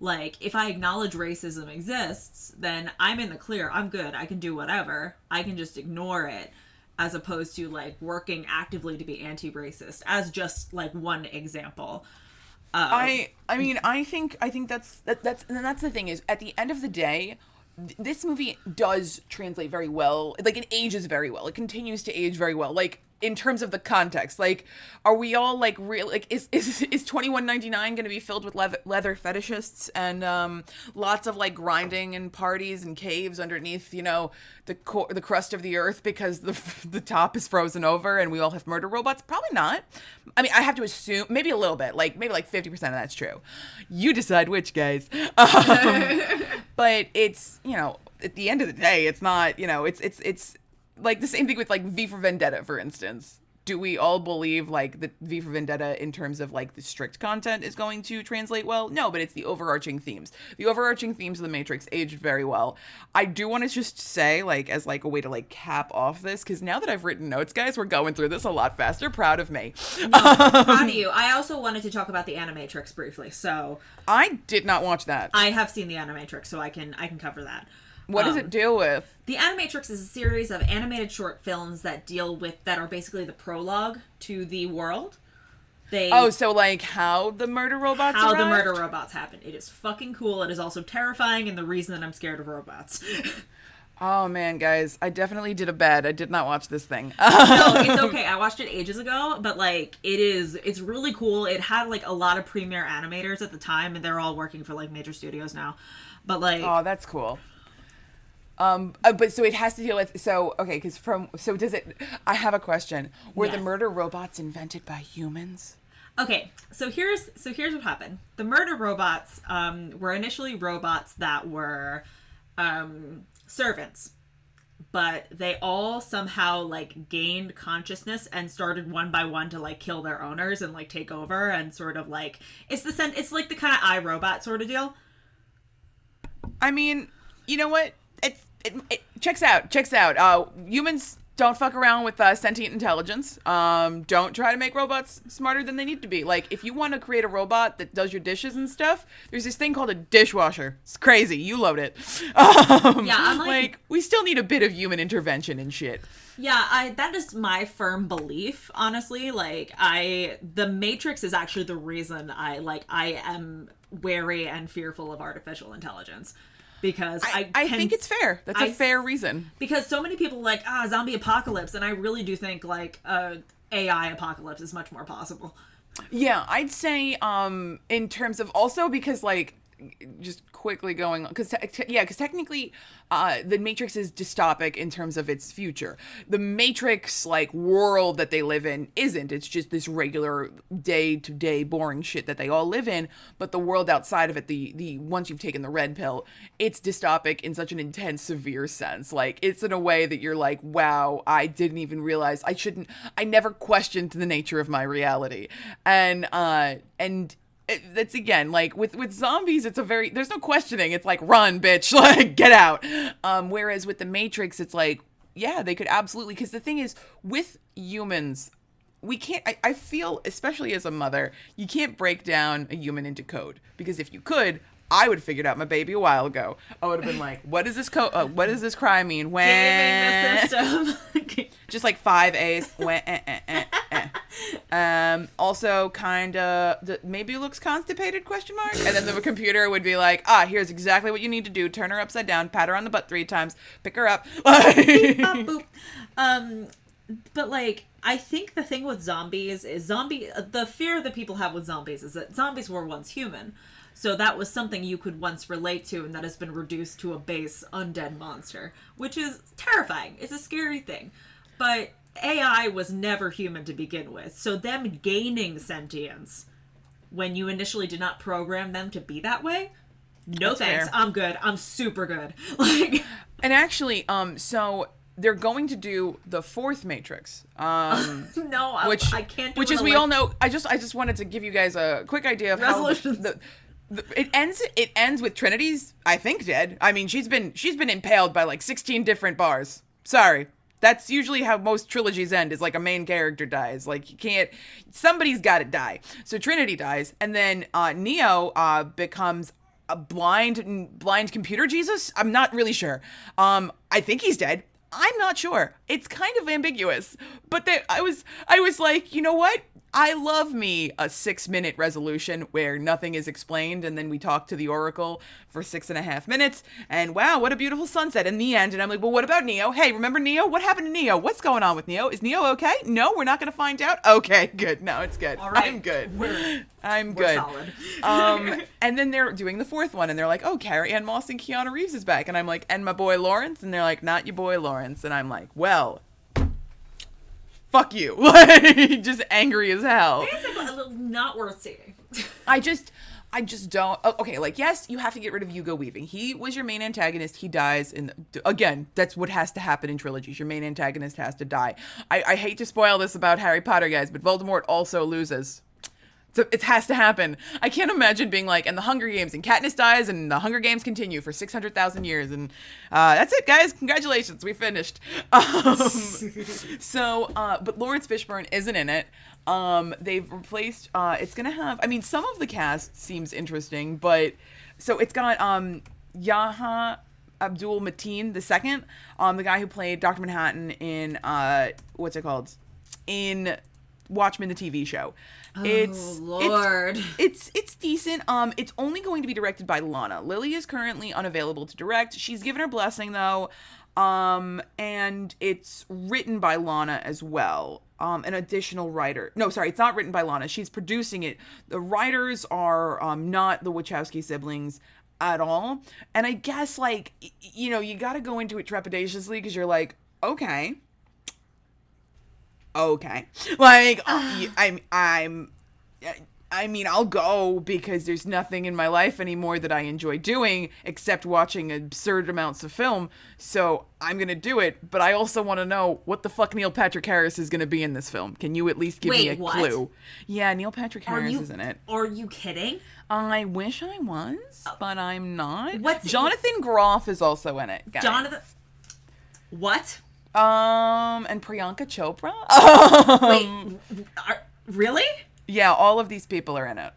Speaker 2: Like if I acknowledge racism exists, then I'm in the clear. I'm good. I can do whatever. I can just ignore it as opposed to like working actively to be anti-racist as just like one example.
Speaker 1: I I mean I think I think that's that, that's and that's the thing is at the end of the day th- this movie does translate very well like it ages very well. It continues to age very well. Like in terms of the context like are we all like real like is is is 2199 going to be filled with leather, leather fetishists and um lots of like grinding and parties and caves underneath you know the core the crust of the earth because the *laughs* the top is frozen over and we all have murder robots? Probably not. I mean i have to assume maybe a little bit like maybe like 50% of that's true. You decide which guys. *laughs* Um, *laughs* but it's you know at the end of the day it's not you know it's it's it's like the same thing with like v for vendetta for instance. Do we all believe like the v for vendetta in terms of like the strict content is going to translate well? No but it's the overarching themes. The overarching themes of the matrix aged very well. I do want to just say like as like a way to like cap off this because now that i've written notes guys we're going through this a lot faster. Proud of me. *laughs*
Speaker 2: Proud of um, you. I also wanted to talk about the Animatrix briefly, so
Speaker 1: i did not watch that.
Speaker 2: I have seen the Animatrix, so I can I can cover that.
Speaker 1: What does
Speaker 2: Um,
Speaker 1: it deal with
Speaker 2: The Animatrix is a series of animated short films that deal with that are basically the prologue to the world. They
Speaker 1: oh so like how the murder robots
Speaker 2: how the murder robots happen. It is fucking cool. It is also terrifying, and the reason that I'm scared of robots. *laughs*
Speaker 1: Oh man, guys, I definitely did a bad. I did not watch this thing. *laughs*
Speaker 2: no, it's okay. I watched it ages ago, but like it is it's really cool. It had like a lot of premier animators at the time and they're all working for like major studios now. But like
Speaker 1: oh, that's cool. Um, uh, but so it has to deal with so okay, because from so does it? I have a question. Were the murder robots invented by humans?
Speaker 2: Okay, so here's so here's what happened. The murder robots um, were initially robots that were um, servants, but they all somehow like gained consciousness and started one by one to like kill their owners and like take over and sort of like it's the sen- it's like the kind of iRobot sort of deal.
Speaker 1: I mean, you know what? It, it checks out. Checks out. Uh, humans don't fuck around with uh, sentient intelligence. Um, don't try to make robots smarter than they need to be. Like, if you want to create a robot that does your dishes and stuff, there's this thing called a dishwasher. It's crazy. You load it. *laughs* Um,
Speaker 2: Yeah, I'm like-
Speaker 1: we still need a bit of human intervention and shit.
Speaker 2: Yeah, I that is my firm belief, honestly. Like I the Matrix is actually the reason I like I am wary and fearful of artificial intelligence. Because I
Speaker 1: I, I think it's fair. That's a
Speaker 2: I-
Speaker 1: fair reason.
Speaker 2: because so many people are like ah zombie apocalypse and I really do think like uh AI apocalypse is much more possible.
Speaker 1: Yeah, I'd say um in terms of also because like just quickly going because te- yeah because technically uh the matrix is dystopic in terms of its future. The matrix like world that they live in isn't. It's just this regular day to day boring shit that they all live in. But the world outside of it the the once you've taken the red pill it's dystopic in such an intense severe sense. Like it's in a way that you're like wow i didn't even realize i shouldn't i never questioned the nature of my reality. And uh and that's again like with with zombies it's a very there's no questioning it's like run bitch *laughs* like get out um whereas with the matrix it's like yeah they could absolutely because the thing is with humans we can't I, I feel especially as a mother you can't break down a human into code because if you could I would have figured out my baby a while ago. I would have been like, "What does this code? Uh, what does this cry mean?" When
Speaker 2: Gaming the system. *laughs*
Speaker 1: just like five A's. *laughs* When, eh, eh, eh, eh. Um, also, kind of maybe looks constipated? Question mark. And then the *laughs* computer would be like, "Ah, here's exactly what you need to do: turn her upside down, pat her on the butt three times, pick her up." *laughs*
Speaker 2: Bop. Um, but like, I think the thing with zombies is zombie. The fear that people have with zombies is that zombies were once human, so that was something you could once relate to, and that has been reduced to a base undead monster, which is terrifying. It's a scary thing, but AI was never human to begin with, so them gaining sentience when you initially did not program them to be that way. No
Speaker 1: That's
Speaker 2: thanks.
Speaker 1: fair.
Speaker 2: I'm good. I'm super good. *laughs* Like
Speaker 1: and actually, um, so they're going to do the fourth Matrix. Um. *laughs*
Speaker 2: no, I,
Speaker 1: which
Speaker 2: I can't. Do
Speaker 1: which is we
Speaker 2: like,
Speaker 1: all know i just i just wanted to give you guys a quick idea of how the,
Speaker 2: Resolutions.
Speaker 1: the, the, it ends it ends with trinity's i think dead i mean she's been she's been impaled by like 16 different bars sorry that's usually how most trilogies end is like a main character dies. Like you can't somebody's got to die. So trinity dies and then uh neo uh becomes a blind blind computer jesus? I'm not really sure. Um i think he's dead. I'm not sure. It's kind of ambiguous. But they, I was I was like, you know what? I love me a six minute resolution where nothing is explained and then we talk to the Oracle for six and a half minutes and wow, what a beautiful sunset in the end. And I'm like, well, what about Neo? Hey, remember Neo? What happened to Neo? What's going on with Neo? Is Neo okay? No, we're not gonna find out. Okay, good. No, it's good.
Speaker 2: All right.
Speaker 1: I'm good.
Speaker 2: We're-
Speaker 1: I'm
Speaker 2: We're
Speaker 1: good.
Speaker 2: solid.
Speaker 1: Um, and then they're doing the fourth one, and they're like, "Oh, Carrie Ann Moss and Keanu Reeves is back," and I'm like, "And my boy Laurence," and they're like, "Not your boy Laurence," and I'm like, "Well, fuck you!" *laughs* Like, just angry as hell.
Speaker 2: Basically, a little not worth seeing. *laughs*
Speaker 1: I just, I just don't. oh, Okay, like yes, you have to get rid of Hugo Weaving. He was your main antagonist. He dies and Again, that's what has to happen in trilogies. Your main antagonist has to die. I, I hate to spoil this about Harry Potter, guys, but Voldemort also loses. So it has to happen. I can't imagine being like, and the Hunger Games, and Katniss dies, and the Hunger Games continue for six hundred thousand years, and uh, that's it, guys. Congratulations, we finished. *laughs* Um, *laughs* so, uh, but Laurence Fishburne isn't in it. Um, they've replaced. Uh, it's gonna have. I mean, some of the cast seems interesting, but so it's got um, Yahya Abdul Mateen the second, um, the guy who played Doctor Manhattan in uh, what's it called, in Watchmen the TV show. it's
Speaker 2: Oh, Lord.
Speaker 1: It's, it's it's decent. Um, it's only going to be directed by Lana. Lily is currently unavailable to direct. She's given her blessing though. Um, and it's written by Lana as well. Um, an additional writer. No, sorry, it's not written by Lana. She's producing it. The writers are um not the Wachowski siblings at all. And I guess like you know you got to go into it trepidatiously because you're like, okay, okay like *sighs* i'm i'm i mean i'll go because there's nothing in my life anymore that i enjoy doing except watching absurd amounts of film so i'm gonna do it but i also want to know what the fuck neil patrick harris is gonna be in this film can you at least give me a
Speaker 2: what?
Speaker 1: clue yeah neil patrick harris
Speaker 2: you?
Speaker 1: is in it
Speaker 2: Are you kidding?
Speaker 1: i wish i was oh. but i'm not
Speaker 2: What's-
Speaker 1: jonathan groff is also in it guys.
Speaker 2: Jonathan. What?
Speaker 1: Um, and Priyanka Chopra.
Speaker 2: Wait, are, really?
Speaker 1: Yeah, all of these people are in it.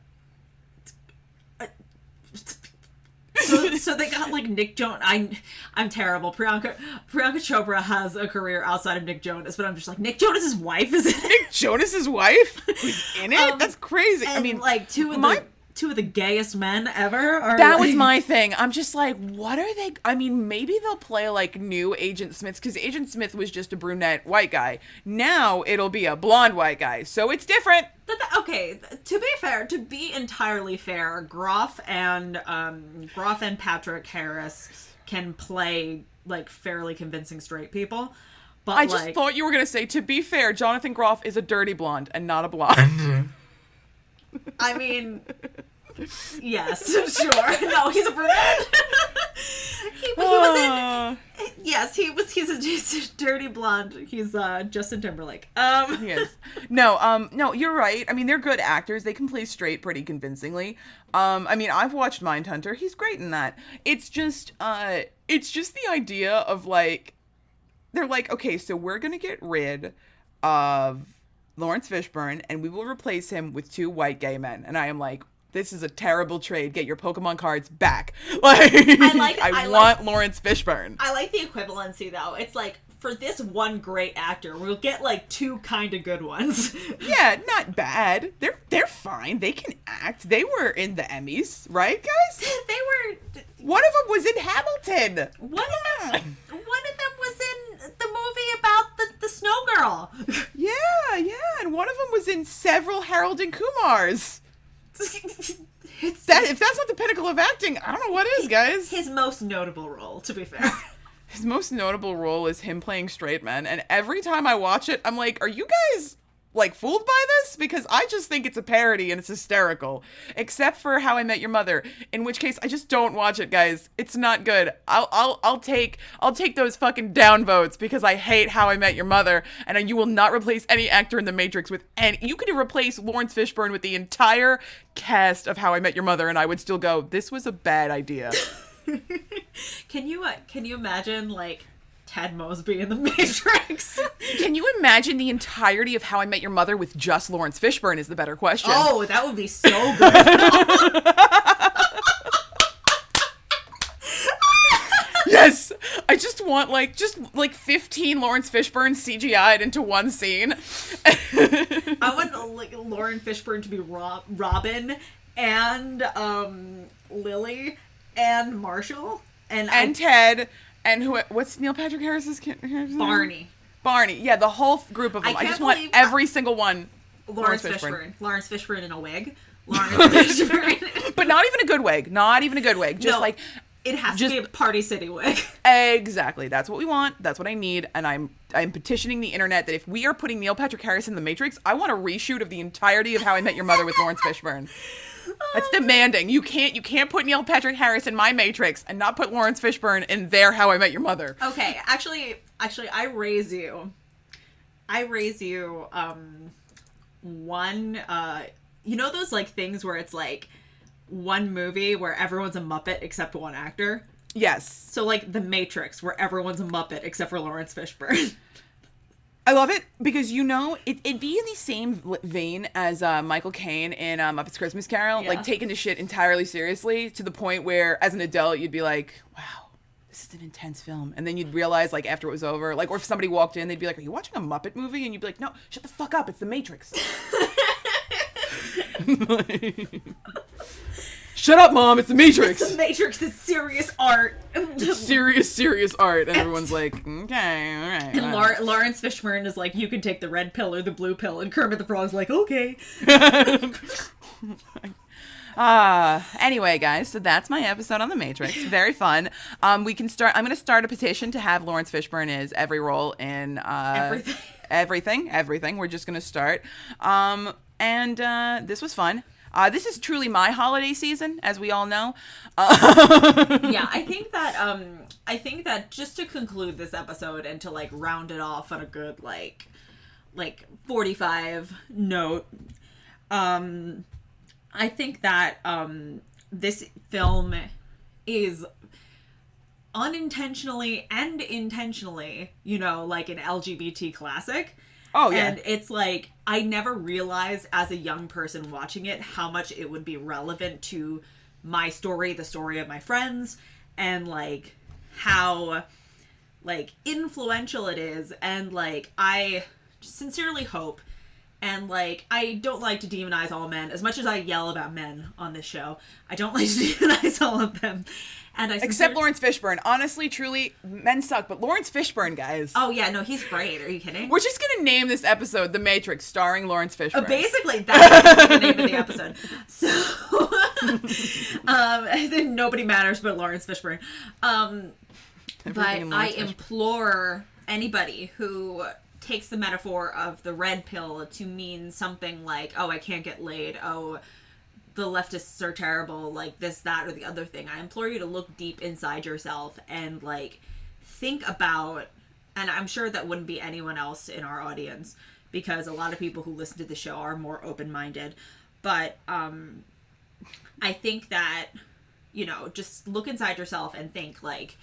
Speaker 2: So, so they got like Nick Jonas. I, I'm terrible. Priyanka Priyanka Chopra has a career outside of Nick Jonas, but I'm just like Nick Jonas's wife is in it.
Speaker 1: Nick Jonas's wife who's in it.
Speaker 2: Um,
Speaker 1: That's crazy. I mean,
Speaker 2: like two of
Speaker 1: my-
Speaker 2: the two of the gayest men ever. Are
Speaker 1: that was my thing. I'm just like, what are they? I mean, maybe they'll play like new Agent Smiths because Agent Smith was just a brunette white guy. Now it'll be a blonde white guy, so it's different.
Speaker 2: But th- okay, to be fair, to be entirely fair, Groff and um, Groff and Patrick Harris can play like fairly convincing straight people. But
Speaker 1: I just thought you were gonna say. To be fair, Jonathan Groff is a dirty blonde and not a blonde. *laughs*
Speaker 2: I mean, yes, *laughs* sure. No, he's a brunette. he, he was in. Yes, he was. He's a, he's a dirty blonde. He's uh, Justin Timberlake. Um,
Speaker 1: Yes. No, um, no, you're right. I mean, they're good actors. They can play straight pretty convincingly. Um, I mean, I've watched Mindhunter. He's great in that. It's just, uh, it's just the idea of like, they're like, okay, so we're gonna get rid of Laurence Fishburne, and we will replace him with two white gay men. And I am like. This is a terrible trade. Get your Pokemon cards back. *laughs* Like, I,
Speaker 2: like- I
Speaker 1: want
Speaker 2: like-
Speaker 1: Laurence Fishburne.
Speaker 2: I like the equivalency though. It's like for this one great actor, we'll get like two kind of good ones. *laughs*
Speaker 1: Yeah, not bad. They're they're fine. They can act. They were in the Emmys, right, guys? *laughs*
Speaker 2: they were
Speaker 1: One of them was in Hamilton.
Speaker 2: one of them. One of them was in the movie about the snow girl. *laughs*
Speaker 1: Yeah, yeah, and one of them was in several Harold and Kumars. *laughs*
Speaker 2: it's
Speaker 1: That if that's not the pinnacle of acting, I don't know what is, guys.
Speaker 2: his most notable role, to be fair. *laughs*
Speaker 1: His most notable role is him playing straight men, and every time I watch it, I'm like, are you guys like fooled by this? Because I just think it's a parody and it's hysterical. Except for How I Met Your Mother, in which case I just don't watch it, guys. It's not good. I'll I'll I'll take I'll take those fucking down votes because I hate How I Met Your Mother, and you will not replace any actor in The Matrix with any. You could replace Laurence Fishburne with the entire cast of How I Met Your Mother, and I would still go, this was a bad idea. *laughs*
Speaker 2: can you uh, can you imagine like Ted Mosby in the Matrix? *laughs*
Speaker 1: Can you imagine the entirety of How I Met Your Mother with just Laurence Fishburne? Is the better question.
Speaker 2: oh, that would be so good. *laughs*
Speaker 1: yes! I just want like just like 15 Laurence Fishburne CGI'd into one scene.
Speaker 2: I *laughs* want like Lauren Fishburne to be Rob- Robin and um Lily and Marshall and, I-
Speaker 1: and Ted and who? What's Neil Patrick Harris's? Harris's?
Speaker 2: Barney.
Speaker 1: Barney. Yeah, the whole group of them. I,
Speaker 2: can't
Speaker 1: just want every single one.
Speaker 2: Uh,
Speaker 1: Laurence Laurence
Speaker 2: Fishburne.
Speaker 1: Fishburne.
Speaker 2: Laurence Fishburne in a wig. *laughs* Laurence Fishburne.
Speaker 1: But not even a good wig. Not even a good wig. Just
Speaker 2: No,
Speaker 1: like
Speaker 2: it has
Speaker 1: just-
Speaker 2: to be a Party City wig. *laughs*
Speaker 1: Exactly. That's what we want. That's what I need. And I'm I'm petitioning the internet that if we are putting Neil Patrick Harris in the Matrix, I want a reshoot of the entirety of How I Met Your Mother with Laurence *laughs* Fishburne. That's demanding. You can't you can't put Neil Patrick Harris in my Matrix and not put Laurence Fishburne in their How I Met Your Mother.
Speaker 2: Okay, actually, actually, I raise you. I raise you. Um, one. Uh, you know those like things where it's like one movie where everyone's a Muppet except one actor.
Speaker 1: Yes.
Speaker 2: So like The Matrix, where everyone's a Muppet except for Laurence Fishburne. *laughs*
Speaker 1: I love it because you know it, it'd be in the same vein as uh, Michael Caine in um, Muppets Christmas Carol,
Speaker 2: Yeah.
Speaker 1: like taking the shit entirely seriously to the point where, as an adult, you'd be like, "Wow, this is an intense film," and then you'd realize, like after it was over, like or if somebody walked in, they'd be like, "Are you watching a Muppet movie?" And you'd be like, "No, shut the fuck up, it's The Matrix." *laughs* *laughs* Shut up, mom! It's The Matrix.
Speaker 2: the Matrix is serious art.
Speaker 1: serious, serious art, and everyone's like, "Okay, all right."
Speaker 2: And
Speaker 1: wow."
Speaker 2: Lar- Laurence Fishburne is like, you can take the red pill or the blue pill, and Kermit the Frog's like, okay.
Speaker 1: Uh, *laughs* anyway, guys, so that's my episode on The Matrix. *laughs* Very fun. Um, we can start. I'm going to start a petition to have Laurence Fishburne as every role in uh,
Speaker 2: Everything.
Speaker 1: everything, everything. We're just going to start. Um, and uh, this was fun. Uh, this is truly my holiday season, as we all know. Uh, *laughs*
Speaker 2: yeah, I think that um I think that just to conclude this episode and to like round it off on a good like like 45 note um I think that um this film is unintentionally and intentionally, you know, like an LGBT classic.
Speaker 1: Oh, yeah.
Speaker 2: And it's like I never realized as a young person watching it how much it would be relevant to my story, the story of my friends, and like how like influential it is and like I sincerely hope and like I don't like to demonize all men as much as I yell about men on this show. I don't *laughs* like to demonize all of them. And I
Speaker 1: Except Laurence Fishburne. Honestly, truly, men suck, but Laurence Fishburne, guys.
Speaker 2: Oh yeah, no, he's great. Are you kidding?
Speaker 1: We're just gonna name this episode "The Matrix," starring Laurence Fishburne.
Speaker 2: Uh, basically, that's the name of the episode. *laughs* So, *laughs* um, *laughs* then nobody matters but Laurence Fishburne. Um, but
Speaker 1: Everything
Speaker 2: I
Speaker 1: Fishburne.
Speaker 2: implore anybody who takes the metaphor of the red pill to mean something like, "Oh, I can't get laid." Oh. The leftists are terrible, like this, that, or the other thing. I implore you to look deep inside yourself and like think about and I'm sure that wouldn't be anyone else in our audience because a lot of people who listen to the show are more open-minded. But um I think that you know, just look inside yourself and think like,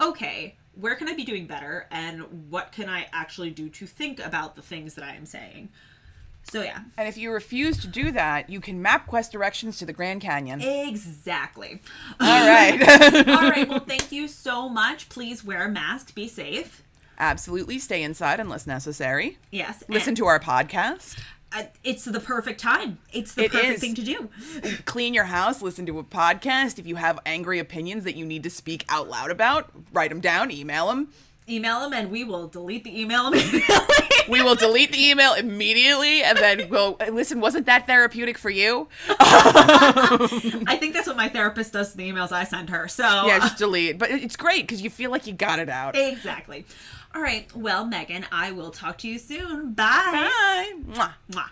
Speaker 2: okay, where can I be doing better and what can I actually do to think about the things that I am saying? So yeah,
Speaker 1: And if you refuse to do that, you can MapQuest directions to the Grand Canyon.
Speaker 2: exactly.
Speaker 1: All *laughs* right.
Speaker 2: All right, well thank you so much. Please wear a mask, be safe.
Speaker 1: Absolutely, stay inside unless necessary.
Speaker 2: Yes.
Speaker 1: Listen to our podcast.
Speaker 2: uh, it's the perfect time. It's the
Speaker 1: It
Speaker 2: perfect
Speaker 1: is.
Speaker 2: thing to do. *laughs*
Speaker 1: Clean your house. Listen to a podcast. If you have angry opinions that you need to speak out loud about, write them down. Email them.
Speaker 2: Email them, and we will delete the email *laughs* immediately.
Speaker 1: We will delete the email immediately, and then we'll listen. Wasn't that therapeutic for you? *laughs*
Speaker 2: I think that's what my therapist does to the emails I send her. So
Speaker 1: Yeah, just delete. But it's great because you feel like you got it out.
Speaker 2: exactly. All right. Well, Megan, I will talk to you soon. Bye.
Speaker 1: Bye. Mwah.
Speaker 2: Mwah.